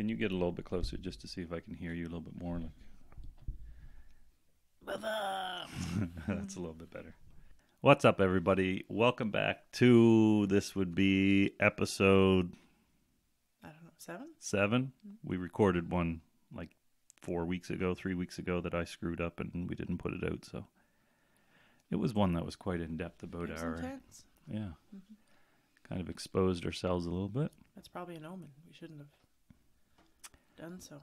Can you get a little bit closer just to see if I can hear you a little bit more? Like that's a little bit better. What's up, everybody? Welcome back to this would be episode I don't know, seven? 7 mm-hmm. We recorded one like four weeks ago, three weeks ago that I screwed up and we didn't put it out. So it was one that was quite in depth about our intense. yeah, mm-hmm. kind of exposed ourselves a little bit. That's probably an omen. We shouldn't have done so.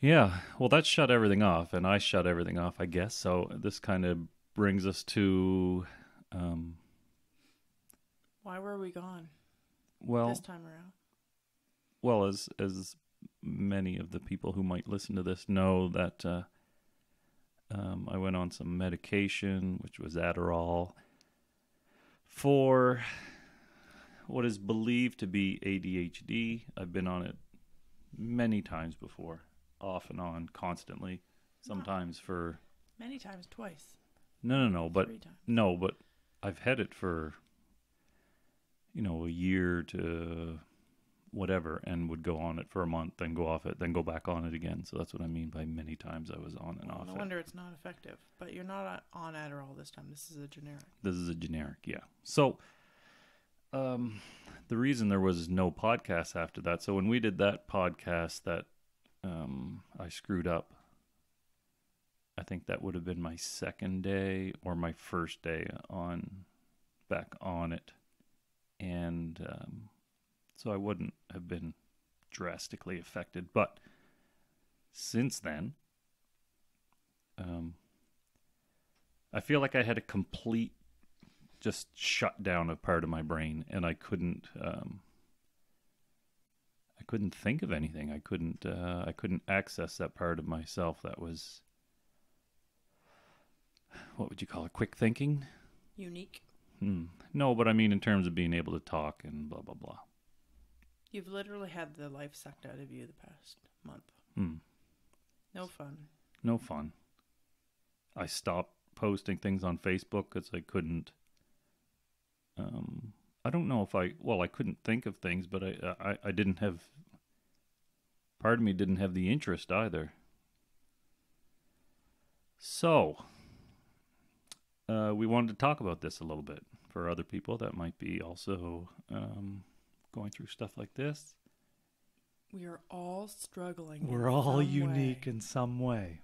Yeah, well, that shut everything off, and I shut everything off, I guess. So this kind of brings us to, um, Why were we gone well, this time around? well, as as many of the people who might listen to this know that uh, um, I went on some medication, which was Adderall, for what is believed to be ADHD. I've been on it many times before, off and on, constantly. Sometimes for Many times, twice, no, no, no, but three times. No, but I've had it for you know a year to whatever, and would go on it for a month, then go off it, then go back on it again. So that's what I mean by many times I was on and off no it. wonder it's not effective. But you're not on Adderall this time. This is a generic. This is a generic, yeah. So, um, the reason there was no podcast after that. So when we did that podcast, that um, I screwed up. I think that would have been my second day or my first day on back on it, and um, so I wouldn't have been drastically affected. But since then, um, I feel like I had a complete just shut down a part of my brain and I couldn't um I couldn't think of anything. I couldn't uh I couldn't access that part of myself that was what would you call it? Quick thinking? Unique. Hmm. No, but I mean in terms of being able to talk and blah blah blah. You've literally had the life sucked out of you the past month. Hmm. No fun. No fun. I stopped posting things on Facebook because I couldn't. Um, I don't know if I. Well, I couldn't think of things, but I, I, I didn't have. Part of me didn't have the interest either. So, uh, we wanted to talk about this a little bit for other people that might be also um, going through stuff like this. We are all struggling. We're all some unique way. in some way.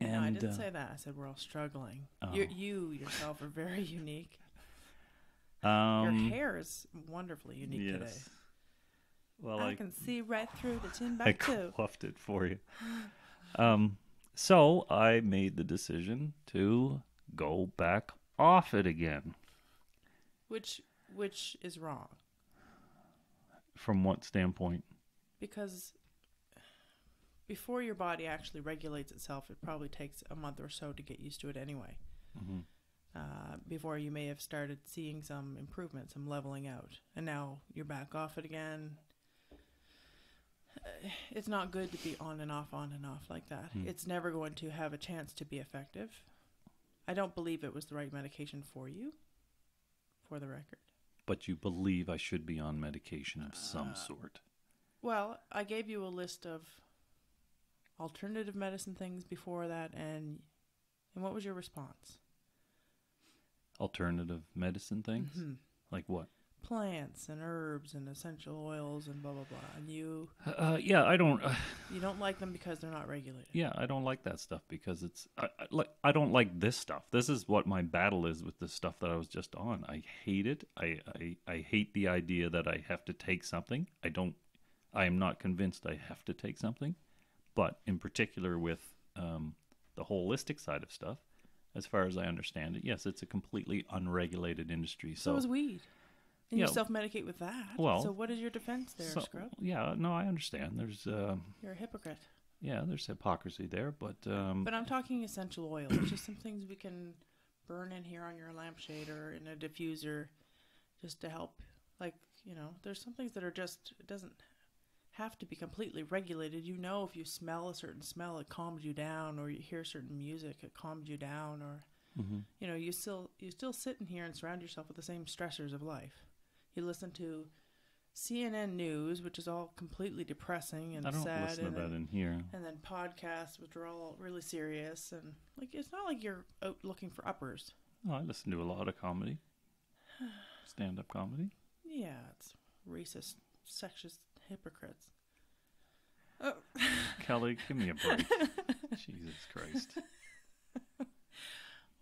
No, I didn't uh, say that. I said we're all struggling. Oh. You, you yourself are very unique. Um, Your hair is wonderfully unique today. Well, I, I can see right through the chin I back too. coiffed it for you. Um, so I made the decision to go back off it again. Which which is wrong From what standpoint? because before your body actually regulates itself, it probably takes a month or so to get used to it anyway. Mhm. Uh, before you may have started seeing some improvement, some leveling out, and now you're back off it again. It's not good to be on and off, on and off like that. Hmm. It's never going to have a chance to be effective. I don't believe it was the right medication for you, for the record. But you believe I should be on medication of some Uh, sort. Well, I gave you a list of alternative medicine things before that, and and what was your response? Alternative medicine things? Mhm. Like what? Plants and herbs and essential oils and blah blah blah. And you Uh, yeah, I don't. Uh, you don't like them because they're not regulated. yeah, I don't like that stuff because it's I, I like I don't like this stuff. This is what my battle is with the stuff that I was just on. I hate it. I, I I hate the idea that I have to take something. I don't. I am not convinced I have to take something, but in particular with um, the holistic side of stuff, as far as I understand it, yes, it's a completely unregulated industry. So So, is weed. And you self medicate with that. Well, so what is your defense there, so- Scrub? yeah, no, I understand. There's um, You're a hypocrite. yeah, there's hypocrisy there, but um, But I'm talking essential oils, just some things we can burn in here on your lampshade or in a diffuser, just to help. Like you know, there's some things that are just it doesn't have to be completely regulated. You know, if you smell a certain smell, it calms you down, or you hear certain music, it calms you down, or mhm. you know, you still you still sit in here and surround yourself with the same stressors of life. You listen to CNN News, which is all completely depressing and I don't sad, listen to and that then, in here. and then podcasts, which are all really serious, and like it's not like you're out looking for uppers. Oh, I listen to a lot of comedy, stand-up comedy. Yeah, it's racist, sexist hypocrites. Oh, Kelly, give me a break. Jesus Christ.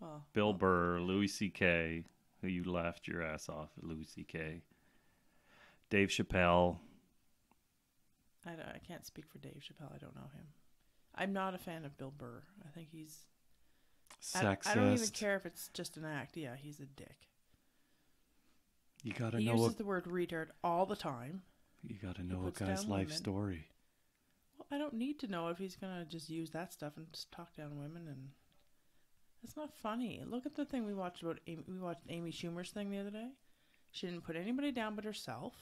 well, Bill Burr, Louis C.K., who you laughed your ass off at Louis C.K., Dave Chappelle. I, don't- I can't speak for Dave Chappelle. I don't know him. I'm not a fan of Bill Burr. I think he's. I- Sexist. I, don't even care if it's just an act. Yeah, he's a dick. You gotta He know uses a, the word retard all the time. You gotta know a guy's life women. story. Well, I don't need to know if he's gonna just use that stuff and just talk down women, and that's not funny. Look at the thing we watched about. Amy, we watched Amy Schumer's thing the other day. She didn't put anybody down but herself.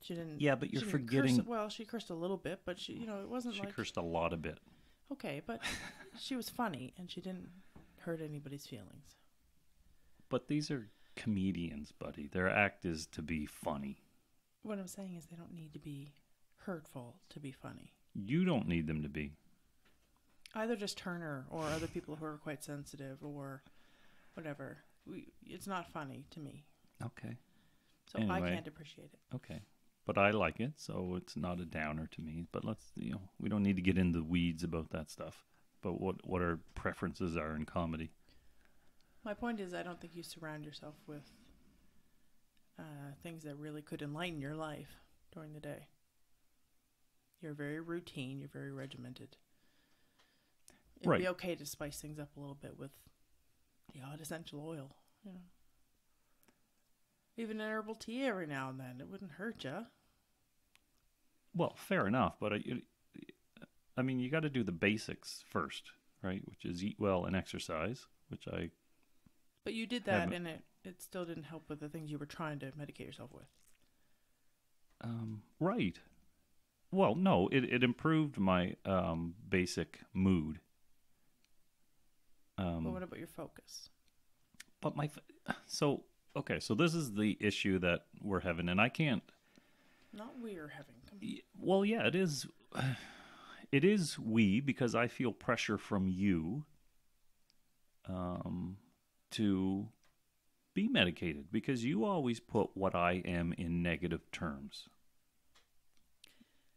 She didn't. Yeah, but you're didn't curse- forgetting. well, she cursed a little bit, but she, you know, it wasn't She like cursed a lot a bit. okay, but she was funny and she didn't hurt anybody's feelings. But these are comedians, buddy. Their act is to be funny. What I'm saying is they don't need to be hurtful to be funny. You don't need them to be. either just Turner or other people who are quite sensitive or whatever. We, it's not funny to me, Okay. so I can't appreciate it. Okay. But I like it, so it's not a downer to me. But let's, you know, we don't need to get into the weeds about that stuff. But what what our preferences are in comedy. My point is, I don't think you surround yourself with uh, things that really could enlighten your life during the day. You're very routine. You're very regimented. It'd Right. be okay to spice things up a little bit with the odd essential oil, you know. Even an herbal tea every now and then. It wouldn't hurt you. Well, fair enough, but I, you- I mean, you got to do the basics first, right? Which is eat well and exercise, which I But you did that, and it, it still didn't help with the things you were trying to medicate yourself with. um right. Well, no, it it improved my um basic mood. Um but what about your focus? but my so okay, so this is the issue that we're having and I can't Not we're having. Well, yeah, it is. It is we because I feel pressure from you, um, to be medicated because you always put what I am in negative terms.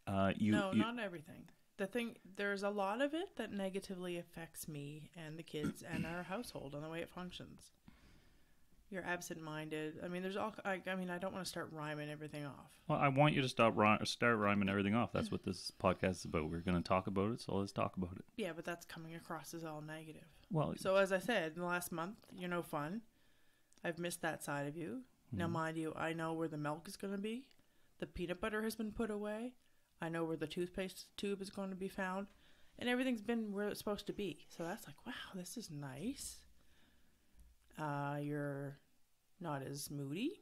Uh, you, no, you not everything. The thing, there's a lot of it that negatively affects me and the kids and our household and the way it functions. You're absent-minded. I mean, there's all. I, I mean, I don't want to start rhyming everything off. well, I want you to stop rhy- start rhyming everything off. That's what this podcast is about. We're going to talk about it, so let's talk about it. Yeah, but that's coming across as all negative. Well, So as I said, in the last month, you're no fun. I've missed that side of you. Now, Mhm. mind you, I know where the milk is going to be. The peanut butter has been put away. I know where the toothpaste tube is going to be found. And everything's been where it's supposed to be. So that's like, wow, this is nice. Uh, you're not as moody.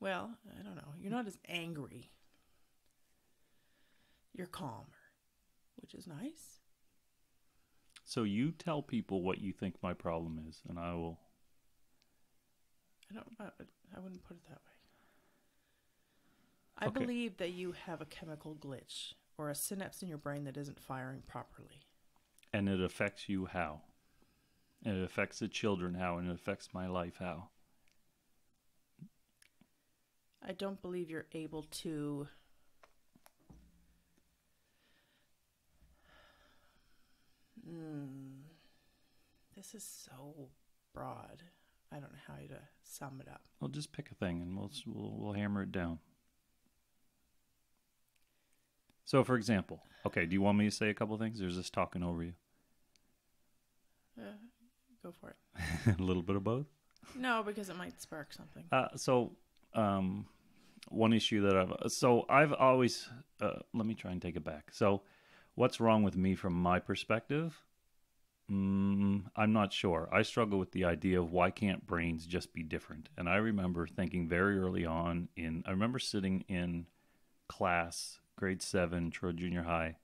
Well, I don't know. You're not as angry. You're calmer, which is nice. so you tell people what you think my problem is, and I will. I don't. I, I wouldn't put it that way. I Okay. believe that you have a chemical glitch or a synapse in your brain that isn't firing properly. and it affects you how and it affects the children how and it affects my life how I don't believe you're able to. Mm, this is so broad. I don't know how to sum it up. well just pick a thing and we'll we'll, we'll hammer it down so for example okay do you want me to say a couple things there's this talking over you Uh, go for it. a little bit of both No, because it might spark something. uh, so um one issue that i've so i've always uh, let me try and take it back so what's wrong with me from my perspective Mm, I'm not sure. I struggle with the idea of why can't brains just be different? And I remember thinking very early on in I remember sitting in class, grade 7, Troy Junior High,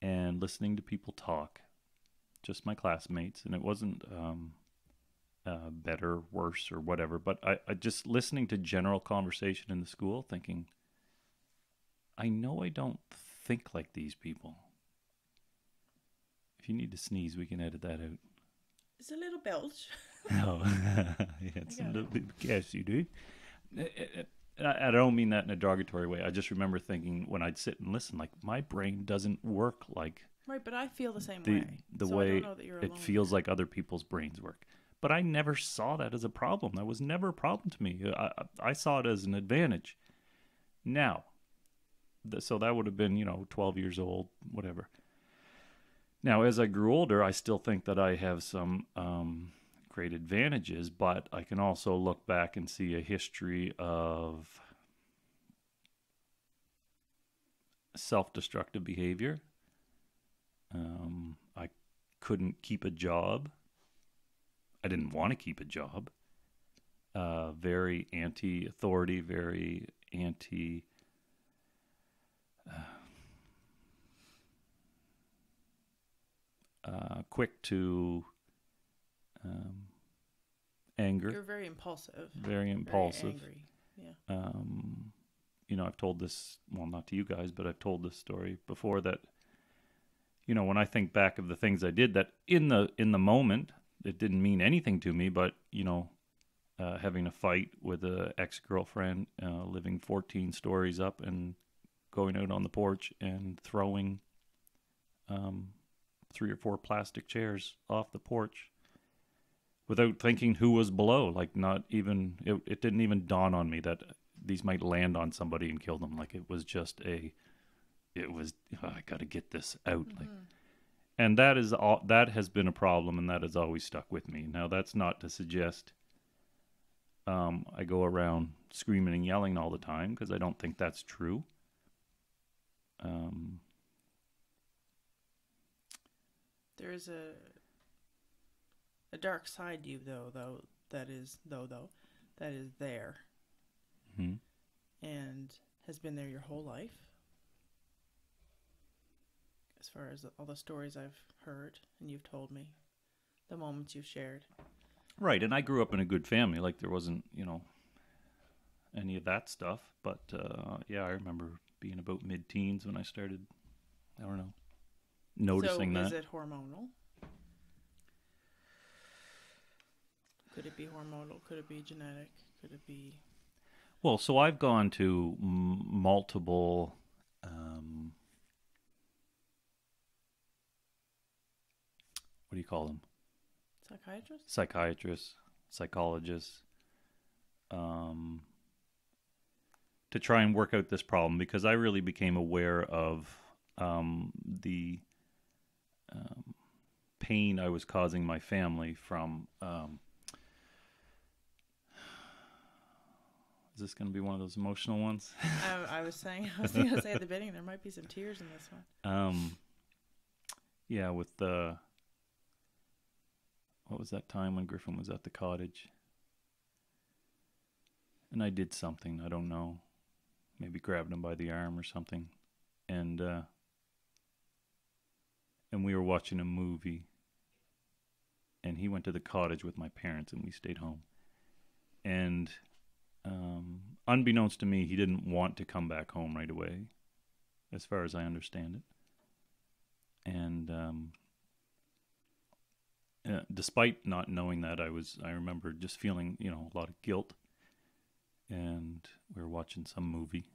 and listening to people talk, just my classmates, and it wasn't um uh, better, worse, or whatever. But I, I just listening to general conversation in the school, thinking, I know I don't think like these people. If you need to sneeze, we can edit that out. It's a little belch. No, yeah, it's a little bit. Yes, you do. Uh, uh, I I don't mean that in a derogatory way. I just remember thinking when I'd sit and listen, like my brain doesn't work like Right, but I feel the same the way. the So way don't know that you're it feels like other people's brains work. But I never saw that as a problem. That was never a problem to me. I, I- I saw it as an advantage. Now, th- so that would have been you know 12 years old, whatever. Now, as I grew older, I still think that I have some um, great advantages, but I can also look back and see a history of self destructive behavior. Um, I couldn't keep a job. I didn't want to keep a job. Uh, very anti authority, very anti. Uh, quick to um, anger, You're very impulsive. very very impulsive. angry. Yeah. um, you know, I've told this, well, not to you guys, but I've told this story before that, you know, when I think back of the things I did that in the, in the moment, it didn't mean anything to me, but, you know, uh, having a fight with a ex-girlfriend, uh, living 14 stories up and going out on the porch and throwing, um, three or four plastic chairs off the porch without thinking who was below. Like not even it, it didn't even dawn on me that these might land on somebody and kill them. Like it was just a, it was oh, I got to get this out. Like, and that is all that has been a problem, and that has always stuck with me. Now that's not to suggest. Um, I go around screaming and yelling all the time because I don't think that's true. Um, There is a a dark side to you though though that is though though that is there mhm. and has been there your whole life. As far as all the stories I've heard and you've told me, the moments you've shared. Right, and I grew up in a good family. Like there wasn't, you know, any of that stuff. But uh, yeah, I remember being about mid-teens when I started. I don't know, noticing so that. is it hormonal? Could it be hormonal? Could it be genetic? Could it be Well, so I've gone to m- multiple. Um, what do you call them? psychiatrist? psychiatrists, psychologists, um, to try and work out this problem because I really became aware of um, the um, pain I was causing my family from. Um, is this going to be one of those emotional ones? I, I was saying, I was going to say at the beginning, there might be some tears in this one. Um, yeah, with the what was that time when Griffin was at the cottage, and I did something I don't know, maybe grabbed him by the arm or something, and uh, and we were watching a movie, and he went to the cottage with my parents, and we stayed home, and um, unbeknownst to me, he didn't want to come back home right away, as far as I understand it. And um, uh, despite not knowing that, I was I remember just feeling you know a lot of guilt, and we were watching some movie,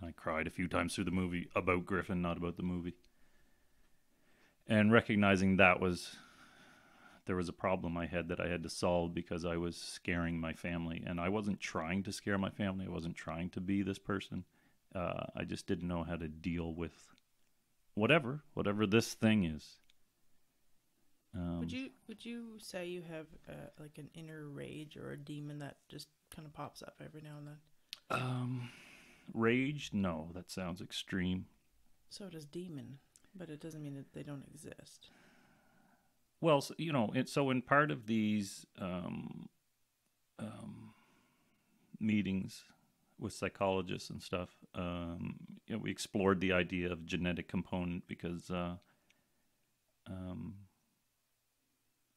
and I cried a few times through the movie about Griffin, not about the movie, and recognizing that was there was a problem I had that I had to solve because I was scaring my family, and I wasn't trying to scare my family. I wasn't trying to be this person. Uh, I just didn't know how to deal with whatever whatever this thing is um, Would you would you say you have uh, like an inner rage or a demon that just kind of pops up every now and then? um rage no that sounds extreme So does demon, but it doesn't mean that they don't exist. well so, you know it, so in part of these um, um, meetings with psychologists and stuff um, you know, we explored the idea of genetic component because uh, um,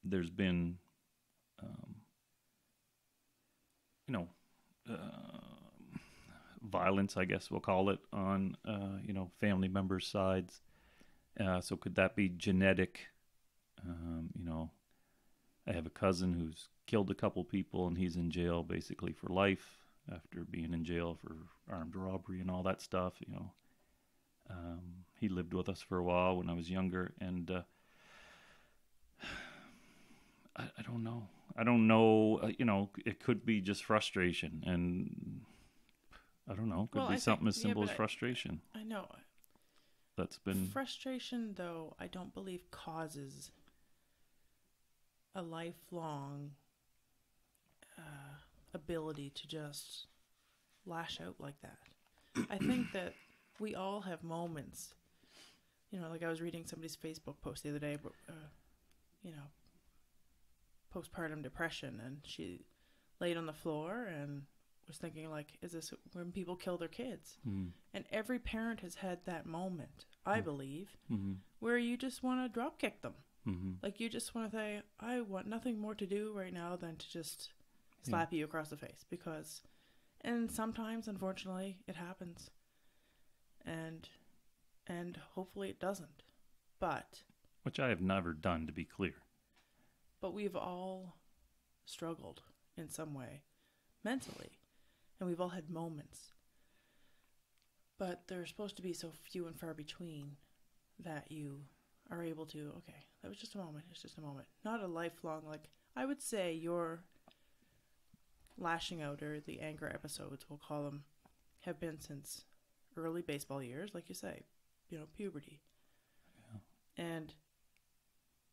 there's been um, you know, uh, violence, I guess we'll call it, on, uh, you know, family members' sides. Uh, so could that be genetic? Um, you know, I have a cousin who's killed a couple people and he's in jail basically for life after being in jail for armed robbery and all that stuff, you know. Um, he lived with us for a while when I was younger, and uh, I, I don't know. I don't know. Uh, you know, it could be just frustration, and I don't know. Could Well, be I think- something as simple but as I- frustration. I know. That's been Frustration, though, I don't believe causes a lifelong uh, ability to just lash out like that. I think that we all have moments. You know, like I was reading somebody's Facebook post the other day, but, uh, you know, postpartum depression, and she laid on the floor and was thinking, like, is this when people kill their kids? mm, And every parent has had that moment, I Mm. believe, hmm where you just want to drop kick them. hmm Like you just want to say, I want nothing more to do right now than to just Yeah. slap you across the face because and sometimes unfortunately it happens. And and hopefully it doesn't. But which I have never done, to be clear. But we've all struggled in some way mentally and we've all had moments. But they're supposed to be so few and far between that you are able to okay that was just a moment it's just a moment. Not a lifelong like i would say your lashing out or the anger episodes we'll call them have been since early baseball years like you say you know puberty. And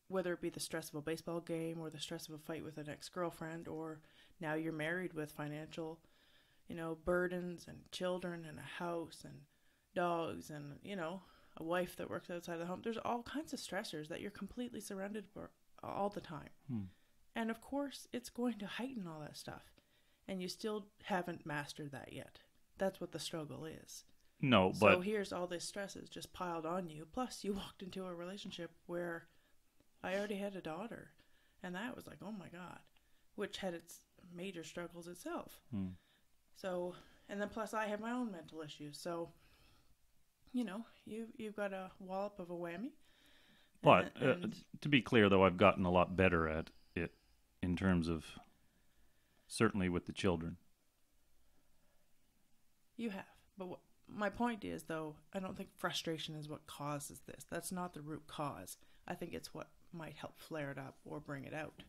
whether it be the stress of a baseball game or the stress of a fight with an ex-girlfriend or now you're married with financial you know burdens and children and a house and dogs and you know a wife that works outside the home there's all kinds of stressors that you're completely surrounded for all the time Hmm. and of course it's going to heighten all that stuff and you still haven't mastered that yet that's what the struggle is No, but. so here's all this stresses just piled on you. Plus, you walked into a relationship where I already had a daughter, and that was like, oh my god, which had its major struggles itself. Hmm. So, and then plus, I have my own mental issues. So, you know, you you've got a wallop of a whammy. But And- uh, to be clear, though, I've gotten a lot better at it in terms of certainly with the children. You have. But what, my point is, though, I don't think frustration is what causes this. That's not the root cause. I think it's what might help flare it up or bring it out,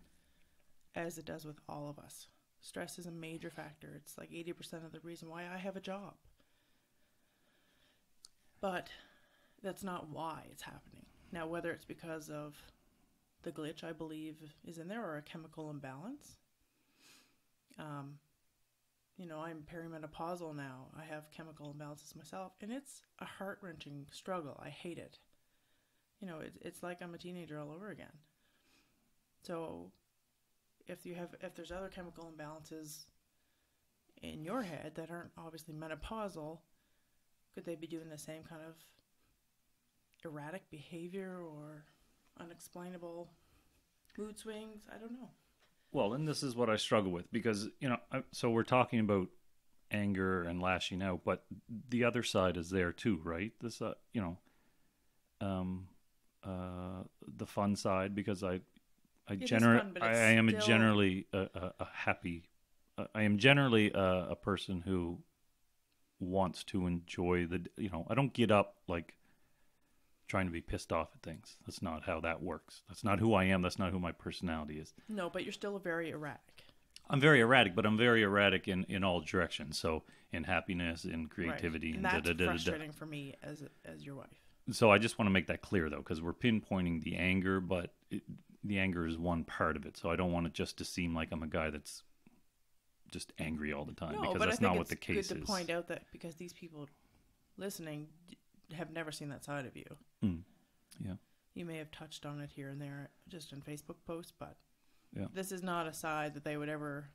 as it does with all of us. Stress is a major factor. It's like 80% of the reason why I have a job. But that's not why it's happening. Now, whether it's because of the glitch I believe is in there or a chemical imbalance, um, you know, I'm perimenopausal now. I have chemical imbalances myself, and it's a heart wrenching struggle. I hate it. You know, it, it's like I'm a teenager all over again. So, if you have, if there's other chemical imbalances in your head that aren't obviously menopausal, could they be doing the same kind of erratic behavior or unexplainable mood swings? I don't know. Well, and this is what I struggle with because you know, so we're talking about anger and lashing out, but the other side is there too, right? This, uh, you know, um, uh, the fun side because I, I generally, I, I am still- generally a, a, a happy, uh, I am generally a, a person who wants to enjoy the, you know, I don't get up like trying to be pissed off at things. That's not how that works. That's not who I am. That's not who my personality is. No, but you're still a very erratic. I'm very erratic, but I'm very erratic in, in all directions. So in happiness, in creativity, right. and, and that's da, da, da, da. frustrating for me as as your wife. So I just want to make that clear, though, because we're pinpointing the anger, but it, the anger is one part of it. So I don't want it just to seem like I'm a guy that's just angry all the time No, because but I that's think not what the case good to is. point out that because these people listening have never seen that side of you. Mm. Yeah. You may have touched on it here and there just in Facebook posts, but Yeah. this is not a side that they would ever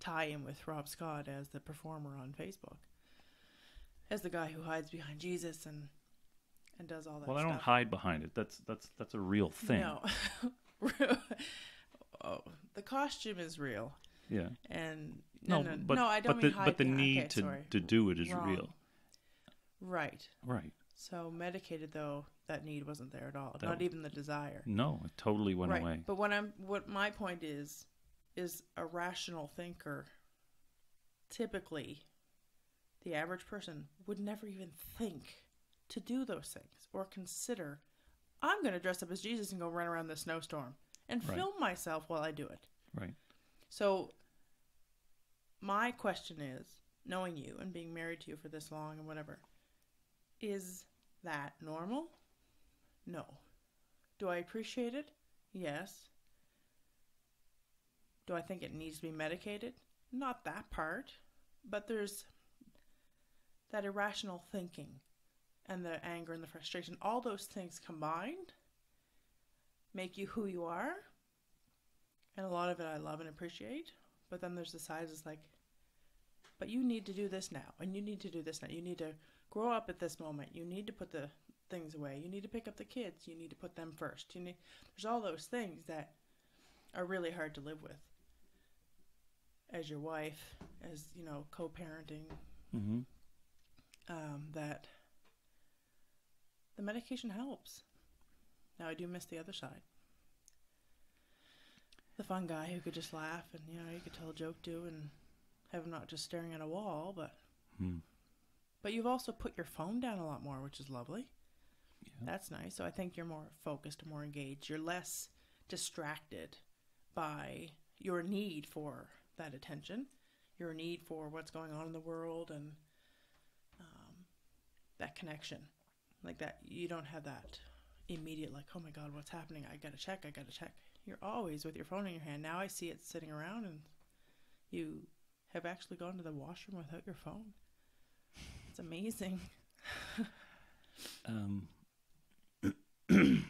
tie in with Robb Scott as the performer on Facebook, as the guy who hides behind Jesus and and does all that. Well, I don't stuff. hide behind it. That's that's that's a real thing. No. oh, the costume is real. Yeah. And no, no, but no, I don't but mean the high but the need okay, to sorry. to do it is Wrong. real. Right. Right. So medicated though, that need wasn't there at all. That- Not even the desire. No, it totally went right. away. But what I'm what my point is is a rational thinker typically the average person would never even think to do those things or consider I'm going to dress up as Jesus and go run around the snowstorm and Right. film myself while I do it. Right. So my question is, knowing you and being married to you for this long and whatever, is that normal? No. Do I appreciate it? Yes. Do I think it needs to be medicated? Not that part. But there's that irrational thinking and the anger and the frustration. All those things combined make you who you are. And a lot of it I love and appreciate. But then there's the sides it's like, but you need to do this now. And you need to do this now. You need to grow up at this moment. You need to put the things away. You need to pick up the kids. You need to put them first. You need there's all those things that are really hard to live with as your wife, as you know, co-parenting. Mm-hmm. Um, that the medication helps. Now I do miss the other side. The fun guy who could just laugh and you know you could tell a joke to and have him not just staring at a wall, but Hmm. but you've also put your phone down a lot more, which is lovely. Yeah. That's nice. So I think you're more focused more engaged. You're less distracted by your need for that attention, your need for what's going on in the world, and um, that connection. Like that, you don't have that immediate, like, oh my God, what's happening? I gotta check, I gotta check. You're always with your phone in your hand. Now I see it sitting around, and you have actually gone to the washroom without your phone. It's amazing. Um,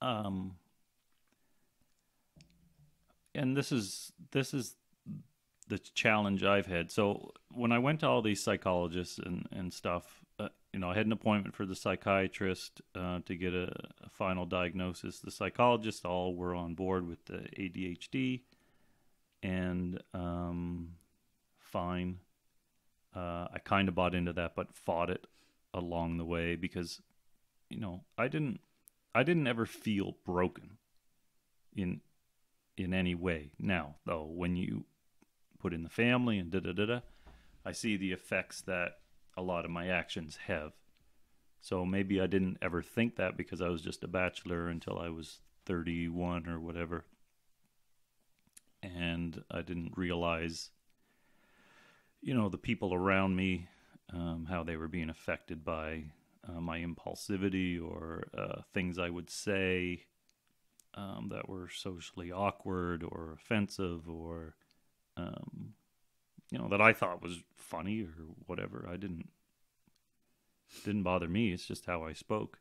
um, and this is this is the challenge I've had. So when I went to all these psychologists and and stuff, you know, I had an appointment for the psychiatrist uh, to get a, a final diagnosis. The psychologists all were on board with the ADHD, and um, fine. Uh, I kind of bought into that, but fought it along the way because you know I didn't I didn't ever feel broken in in any way. Now though, when you put in the family and da da da da, I see the effects that a lot of my actions have. So maybe I didn't ever think that because I was just a bachelor until I was 31 or whatever. And I didn't realize you know the people around me um, how they were being affected by uh, my impulsivity or uh, things I would say um, that were socially awkward or offensive or um, you know that I thought was funny or whatever. I didn't didn't bother me. It's just how I spoke.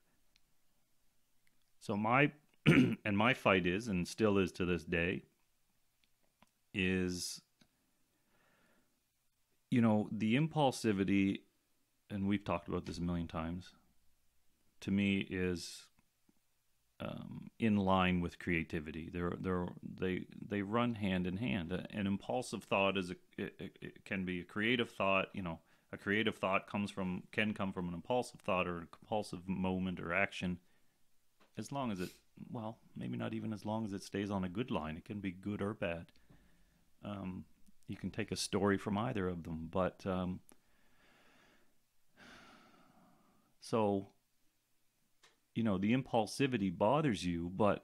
So my and my fight is and still is to this day is you know the impulsivity and we've talked about this a million times to me is um, in line with creativity. They're they're they they run hand in hand. An impulsive thought is a it, it- can be a creative thought you know a creative thought comes from can come from an impulsive thought or a compulsive moment or action. As long as it well maybe not even as long as it stays on a good line. It can be good or bad. Um, you can take a story from either of them but um, so you know the impulsivity bothers you but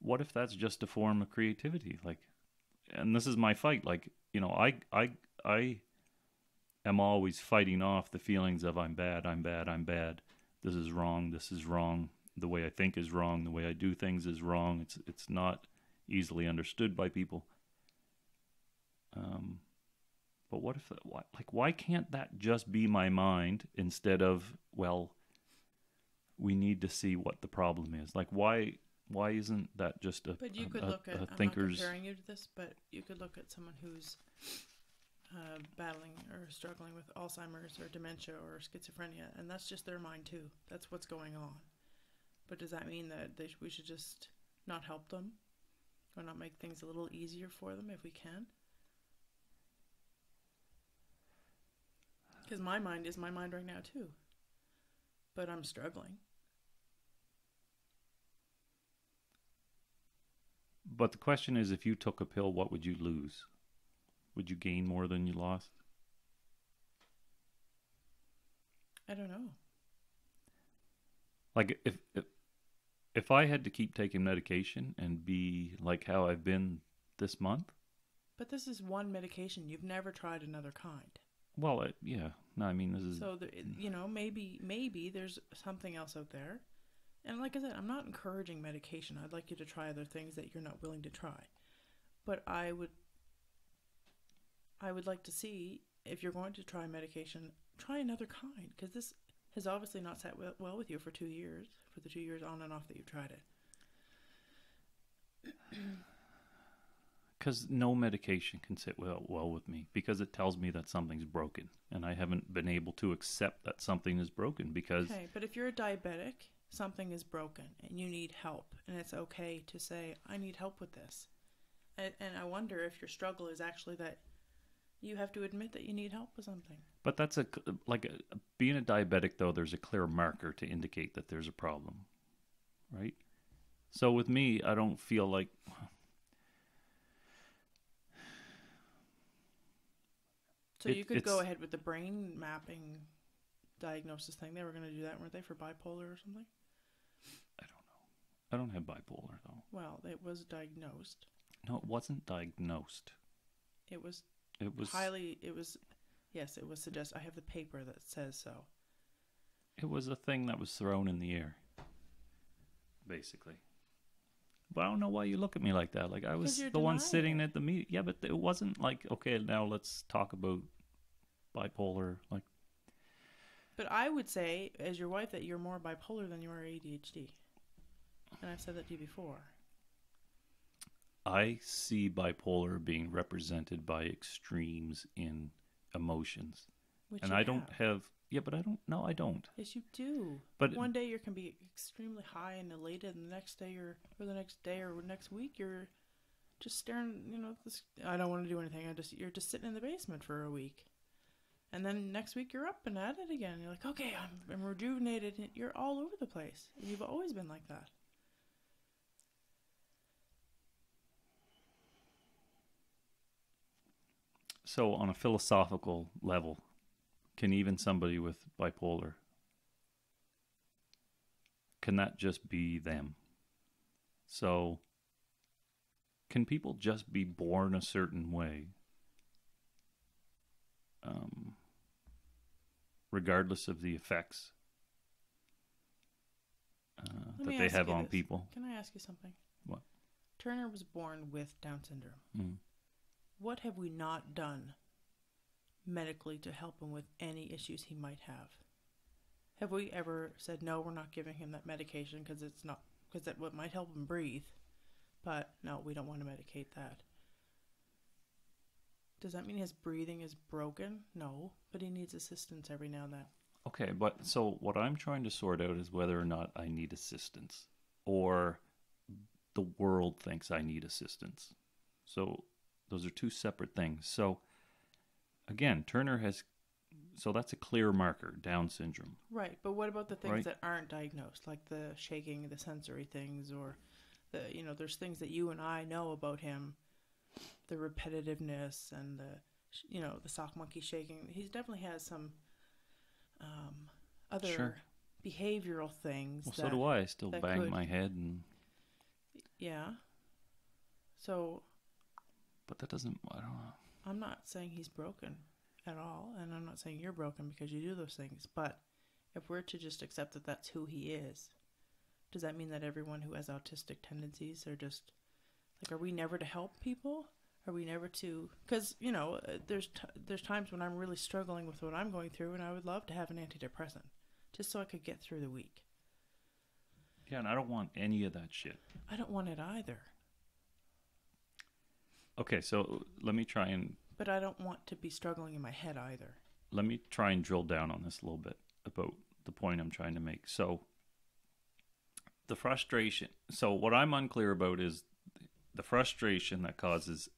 what if that's just a form of creativity? Like and this is my fight like you know i i i am always fighting off the feelings of i'm bad i'm bad i'm bad. This is wrong this is wrong. The way i think is wrong the way i do things is wrong. It's it's not easily understood by people. Um but what if why, like why can't that just be my mind instead of well we need to see what the problem is like why why isn't that just a But you a- could a- look at. I'm thinker's not comparing you to this, but you could look at someone who's uh, battling or struggling with Alzheimer's or dementia or schizophrenia, and that's just their mind too. That's what's going on. But does that mean that they we should just not help them, or not make things a little easier for them if we can? Because my mind is my mind right now too. But I'm struggling. But the question is if you took a pill, what would you lose? Would you gain more than you lost? I don't know. Like if if if I had to keep taking medication and be like how I've been this month, But this is one medication. You've never tried another kind. Well, it, yeah. No, I mean this is So, you know, maybe maybe there's something else out there. And like I said, I'm not encouraging medication. I'd like you to try other things that you're not willing to try. But I would I would like to see if you're going to try medication, try another kind because this has obviously not sat well, well with you for 2 years, for the 2 years on and off that you've tried it. because no medication can sit well well with me because it tells me that something's broken, and I haven't been able to accept that something is broken because Okay, but if you're a diabetic, something is broken and you need help, and it's okay to say, I need help with this. And, and I wonder if your struggle is actually that you have to admit that you need help with something. But that's a like a, being a diabetic though. There's a clear marker to indicate that there's a problem, right? So with me, I don't feel like So It- you could go ahead with the brain mapping diagnosis thing. They were going to do that, weren't they, for bipolar or something? I don't know. I don't have bipolar though. Well, it was diagnosed. No, it wasn't diagnosed. It was It was highly, it was, yes, it was suggested. I have the paper that says so. it was a thing that was thrown in the air, basically. But I don't know why you look at me like that. Like I was the one sitting it. at the meeting. Yeah, but it wasn't like okay, now let's talk about bipolar. Like But I would say, as your wife, that you're more bipolar than you are ADHD. And I've said that to you before. I see bipolar being represented by extremes in emotions. Which and I don't have. have yeah, but I don't no, I don't. Yes, you do. But One day you can be extremely high and elated, and the next day you're, or the next day or next week you're just staring. You know, this, I don't want to do anything. I just you're just sitting in the basement for a week, and then next week you're up and at it again. You're like, okay, I'm, I'm rejuvenated. and You're all over the place. You've always been like that. so on a philosophical level, can even somebody with bipolar can that just be them? So can people just be born a certain way? Um, regardless of the effects uh, that they have on this. people. Can I ask you something? What? Turner was born with Down syndrome. Mm. What have we not done medically to help him with any issues he might have? Have we ever said no? We're not giving him that medication because it's not because that what might help him breathe, but no, we don't want to medicate that. Does that mean his breathing is broken? No, but he needs assistance every now and then. Okay, but so what I'm trying to sort out is whether or not I need assistance or the world thinks I need assistance. So those are two separate things. So again, Turner has so that's a clear marker, Down syndrome. Right, but what about the things Right. that aren't diagnosed, like the shaking, the sensory things, or the you know, there's things that you and I know about him, the repetitiveness and the you know the sock monkey shaking. He definitely has some um, other Sure. behavioral things. Well, that, so do I. I still bang could- my head and Yeah. So but that doesn't I don't know. I'm not saying he's broken at all, and I'm not saying you're broken because you do those things. But if we're to just accept that that's who he is, does that mean that everyone who has autistic tendencies are just like, are we never to help people? Are we never to? Because you know, uh, there's t- there's times when I'm really struggling with what I'm going through, and I would love to have an antidepressant just so I could get through the week. Yeah, and I don't want any of that shit. I don't want it either, Okay, so let me try and but I don't want to be struggling in my head either. let me try and drill down on this a little bit about the point I'm trying to make. So, the frustration. So what I'm unclear about is the frustration that causes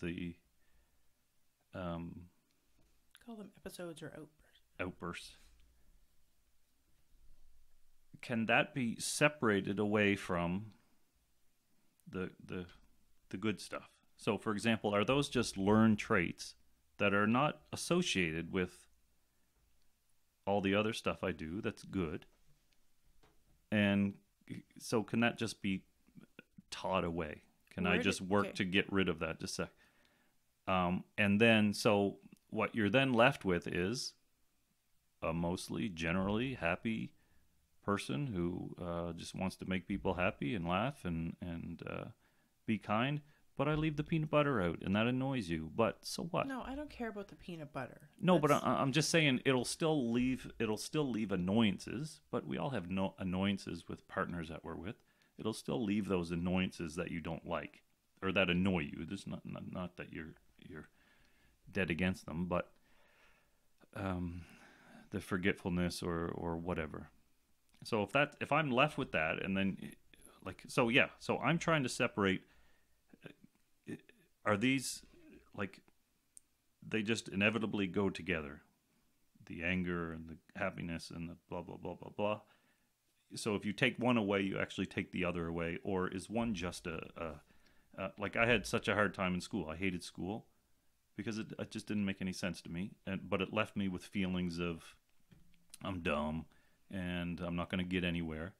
the um, Call them episodes or outbursts. outbursts. Can that be separated away from the the the good stuff? So, for example, are those just learned traits that are not associated with all the other stuff I do that's good? And so, can that just be taught away? Can I Where did- just work okay. to get rid of that? Just a sec. Um, and then, so what you're then left with is a mostly generally happy person who uh, just wants to make people happy and laugh and and uh, be kind. But I leave the peanut butter out, and that annoys you. But so what? No, I don't care about the peanut butter. No, but That's- I, I'm just saying it'll still leave it'll still leave annoyances. But we all have no annoyances with partners that we're with. It'll still leave those annoyances that you don't like or that annoy you. There's not not, not that you're you're dead against them, but um, the forgetfulness or or whatever. So if that if I'm left with that, and then like so yeah, so I'm trying to separate. uh, Are these like they just inevitably go together the anger and the happiness and the blah blah blah blah blah so if you take one away you actually take the other away or is one just a, a, a like i had such a hard time in school i hated school because it, it just didn't make any sense to me and but it left me with feelings of i'm dumb and i'm not going to get anywhere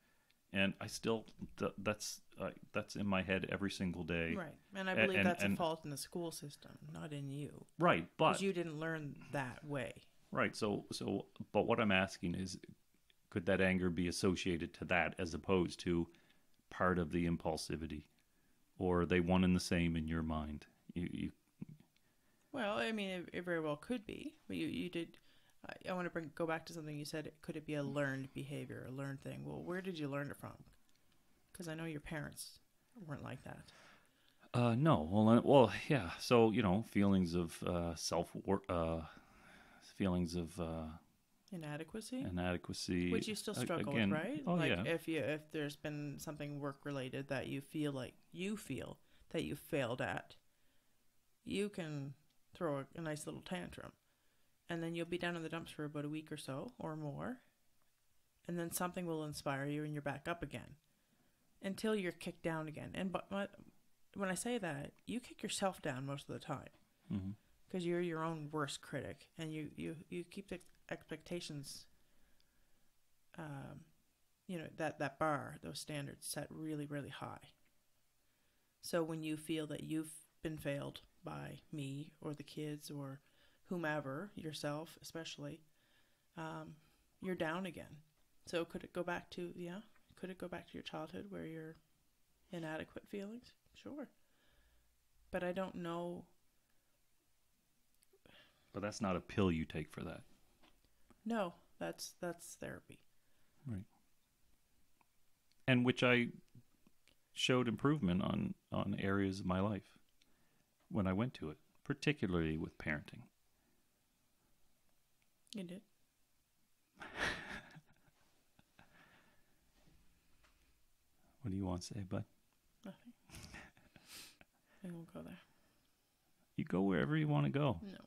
and i still th- that's uh, that's in my head every single day Right. And I believe and- that's and- a fault in the school system, not in you. right but you didn't learn that way. Right. So so but what I'm asking is could that anger be associated to that as opposed to part of the impulsivity or are they one and the same in your mind? You you Well, I mean, it, it very well could be. But you, you did. I, I want to bring go back to something you said. Could it be a learned behavior, a learned thing? Well, where did you learn it from? Because I know your parents weren't like that. uh no. Well uh, well yeah. So, you know, feelings of uh self uh feelings of uh Inadequacy, inadequacy which you still struggle again, with, right? Oh like yeah. if you if there's been something work related that you feel like you feel that you failed at, you can throw a, a nice little tantrum, and then you'll be down in the dumps for about a week or so or more, and then something will inspire you and you're back up again, until you're kicked down again. And but when I say that, you kick yourself down most of the time. Mm-hmm. Because you're your own worst critic. And you you you keep the expectations um you know that that bar those standards set really really high. So when you feel that you've been failed by me or the kids or whomever yourself especially um you're down again. So could it go back to yeah could it go back to your childhood where you're inadequate feelings? Sure. But i don't know But that's not a pill you take for that. No, that's that's therapy. Right. And which I showed improvement on on areas of my life when I went to it, particularly with parenting. You did. What do you want to say, bud? Nothing. I won't go there. You go wherever you want to go. No.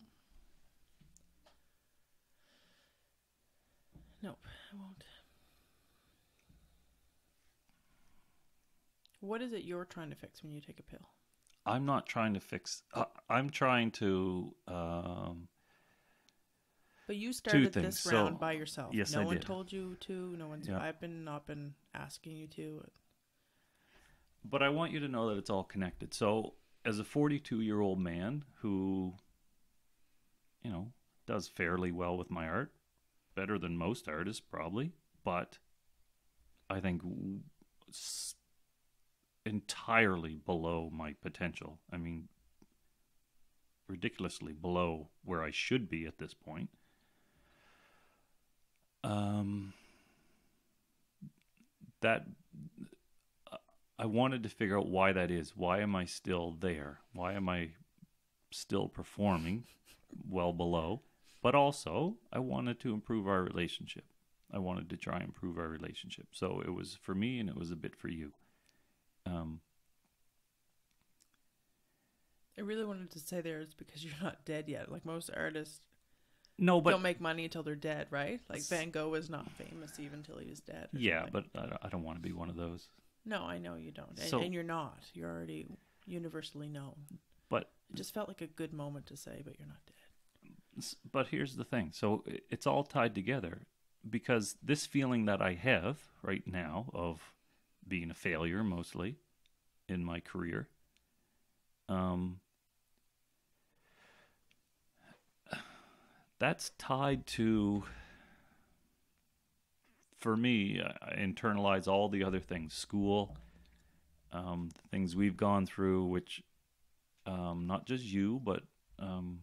Nope, I won't. What is it you're trying to fix when you take a pill? I'm not trying to fix. Uh, I'm trying to. Um, But you started this So- round by yourself. yes, no I one did. told you to. No one's. Yeah. I've been not been asking you to. but I want you to know that it's all connected. So, as a 42 year old man who, you know, does fairly well with my art, better than most artists probably, but I think entirely below my potential. I mean, ridiculously below where I should be at this point. Um, that I wanted to figure out why that is. Why am I still there? Why am I still performing well below? But also, I wanted to improve our relationship. I wanted to try and improve our relationship. So it was for me, and it was a bit for you. Um, I really wanted to say there is because you're not dead yet. Like most artists no, but don't make money until they're dead, right? Like Van Gogh was not famous even until he was dead. yeah, something. but I don't, I don't want to be one of those. no, I know you don't, and, So- and you're not. You're already universally known. But It just felt like a good moment to say, but you're not dead. But here's the thing. So it's all tied together because this feeling that I have right now of being a failure mostly in my career, um, that's tied to, for me, I internalize all the other things school, um, things we've gone through, which um, not just you, but um,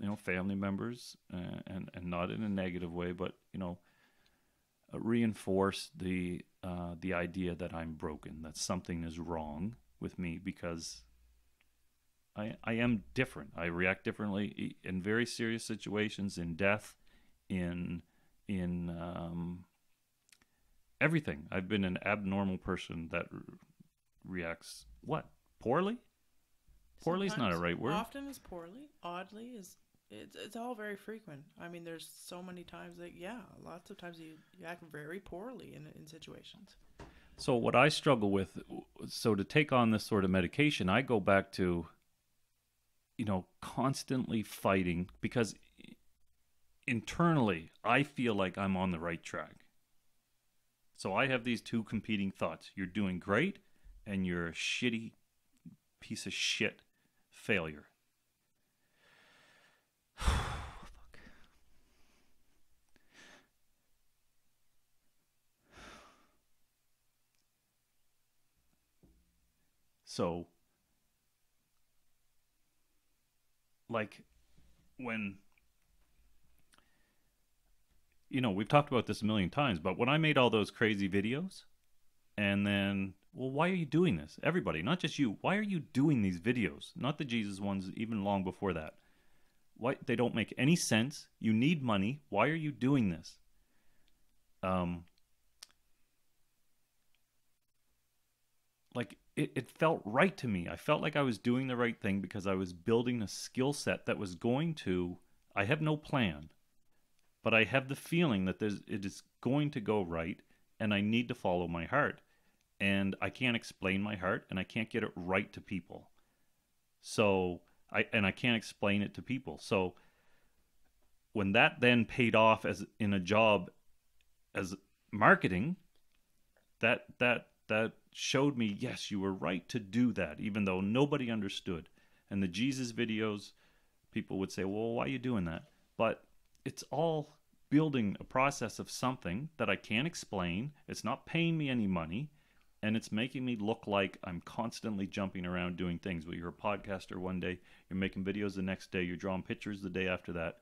you know, family members, uh, and and not in a negative way, but you know, uh, reinforce the uh, the idea that I'm broken, that something is wrong with me because I I am different. I react differently in very serious situations, in death, in in um, everything. I've been an abnormal person that r- reacts what poorly. Poorly is not a right word. Often is poorly. Oddly is it's it's all very frequent. I mean, there's so many times that yeah, lots of times you, you act very poorly in in situations. So what I struggle with, so to take on this sort of medication, I go back to, you know, constantly fighting because internally I feel like I'm on the right track. So I have these two competing thoughts: you're doing great, and you're a shitty piece of shit failure. Fuck. So, like, when, you know, we've talked about this a million times, but when I made all those crazy videos, and then, well, why are you doing this? Everybody, not just you, why are you doing these videos? Not the Jesus ones, even long before that. Why they don't make any sense. You need money. Why are you doing this? Um, like it, it felt right to me. I felt like I was doing the right thing because I was building a skill set that was going to I have no plan, but I have the feeling that there's it is going to go right and I need to follow my heart. And I can't explain my heart and I can't get it right to people. So I and I can't explain it to people. So when that then paid off as in a job as marketing, that that that showed me yes you were right to do that even though nobody understood. And the jesus videos people would say well why are you doing that? But it's all building a process of something that i can't explain. It's not paying me any money and it's making me look like i'm constantly jumping around doing things well you're a podcaster one day you're making videos the next day you're drawing pictures the day after that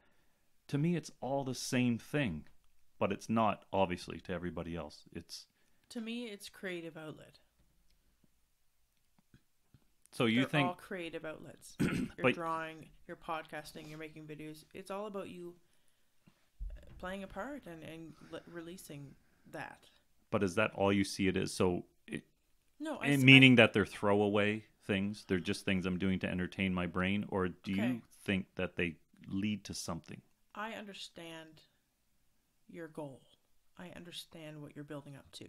to me it's all the same thing but it's not obviously to everybody else it's To me, it's creative outlet. so you They're think all creative outlets. you're But- drawing, you're podcasting, you're making videos. It's all about you uh, playing a part and and le- releasing that. But is that all you see it as? So, No, I s- I- meaning that they're throwaway things? They're just things I'm doing to entertain my brain, or do you think that they lead to something? I understand your goal. I understand what you're building up to.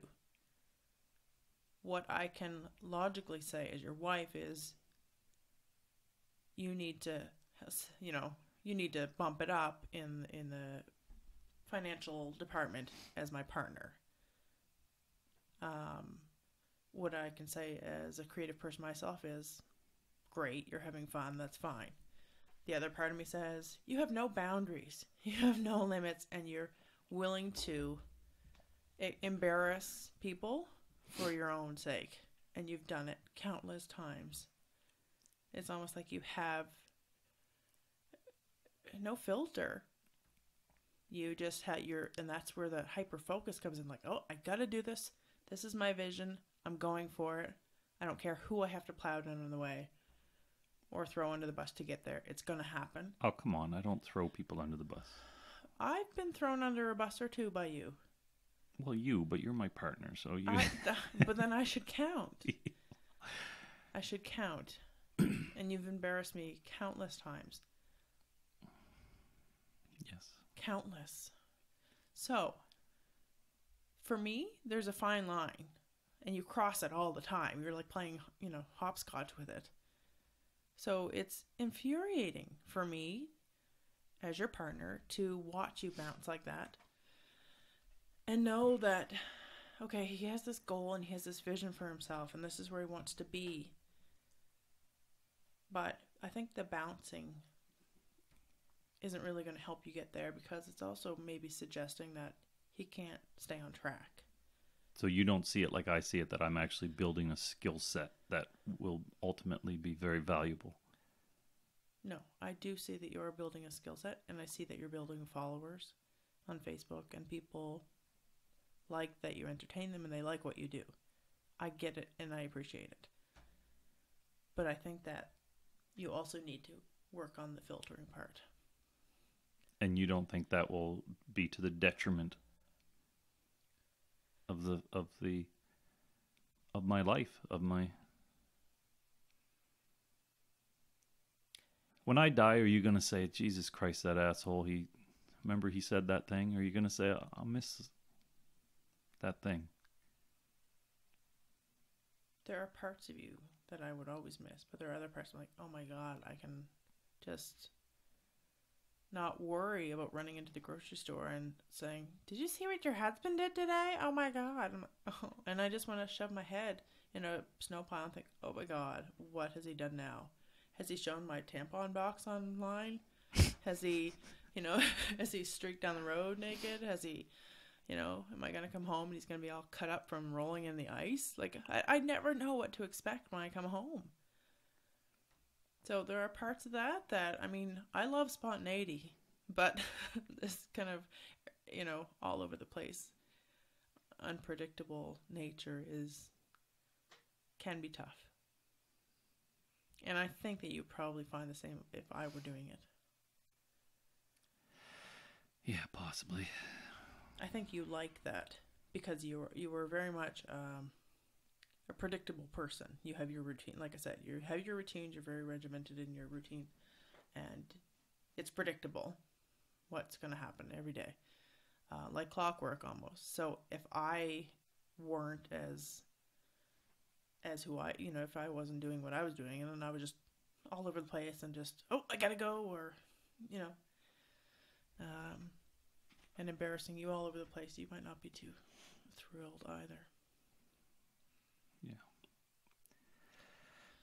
What I can logically say as your wife is you need to you know, you need to bump it up in in the financial department as my partner. Um what I can say as a creative person myself is great, you're having fun, that's fine. The other part of me says, you have no boundaries, you have no limits, and you're willing to embarrass people for your own sake. And you've done it countless times. It's almost like you have no filter. You just had your, and that's where the hyper focus comes in like, oh, I gotta do this. This is my vision. I'm going for it. I don't care who I have to plow down in the way or throw under the bus to get there. It's going to happen. Oh, come on! I don't throw people under the bus. I've been thrown under a bus or two by you. Well, you, but you're my partner, so you. I, but then I should count. I should count. and you've embarrassed me countless times. yes. Countless. So, for me, there's a fine line, and you cross it all the time. You're like playing, you know, hopscotch with it. So, it's infuriating for me as your partner to watch you bounce like that and know that, okay, he has this goal and he has this vision for himself, and this is where he wants to be. But I think the bouncing isn't really going to help you get there because it's also maybe suggesting that he can't stay on track. So you don't see it like I see it that I'm actually building a skill set that will ultimately be very valuable. No, I do see that you're building a skill set and I see that you're building followers on Facebook and people like that you entertain them and they like what you do. I get it and I appreciate it. But I think that you also need to work on the filtering part. And you don't think that will be to the detriment of the of the of my life, of my When I die, are you going to say, Jesus Christ, that asshole, he remember he said that thing? Are you going to say, I'll miss that thing? There are parts of you that I would always miss, but there are other parts I'm like, oh my god, I can just not worry about running into the grocery store and saying, "Did you see what your husband did today? Oh my god!" Like, oh. And I just want to shove my head in a snow pile and think, "Oh my god, what has he done now? Has he shown my tampon box online? has he, you know, has he streaked down the road naked? Has he?" You know, am I gonna come home and he's gonna be all cut up from rolling in the ice? Like I, I never know what to expect when I come home. So there are parts of that that I mean, I love spontaneity, but this kind of, you know, all over the place, unpredictable nature is can be tough. And I think that you probably find the same if I were doing it. Yeah, possibly. I think you like that because you were you were very much um, a predictable person. You have your routine, like I said, you have your routines. You're very regimented in your routine, and it's predictable what's going to happen every day, uh, like clockwork almost. So if I weren't as as who I, you know, if I wasn't doing what I was doing, and then I was just all over the place and just, oh, I gotta go, or you know, um, and embarrassing you all over the place, you might not be too thrilled either.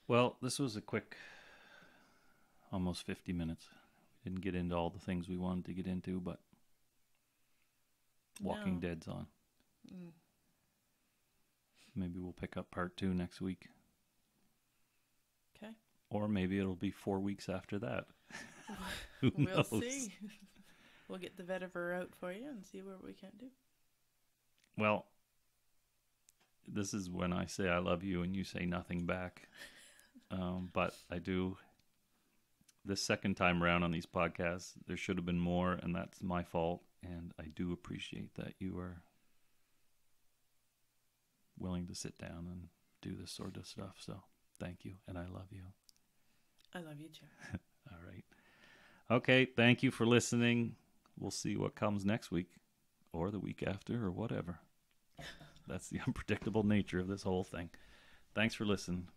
Well, this was a quick, almost 50 minutes. We didn't get into all the things we wanted to get into, but Walking No. Dead's on. Mm. Maybe we'll pick up part two next week. Okay. Or maybe it'll be four weeks after that. Who we'll knows? see. we'll get the vetiver out for you and see what we can do. Well, this is when I say I love you and you say nothing back. Um, but I do. This second time around on these podcasts, there should have been more, and that's my fault. And I do appreciate that you are willing to sit down and do this sort of stuff. So thank you, and I love you. I love you too. All right. Okay. Thank you for listening. We'll see what comes next week or the week after or whatever. That's the unpredictable nature of this whole thing. Thanks for listening.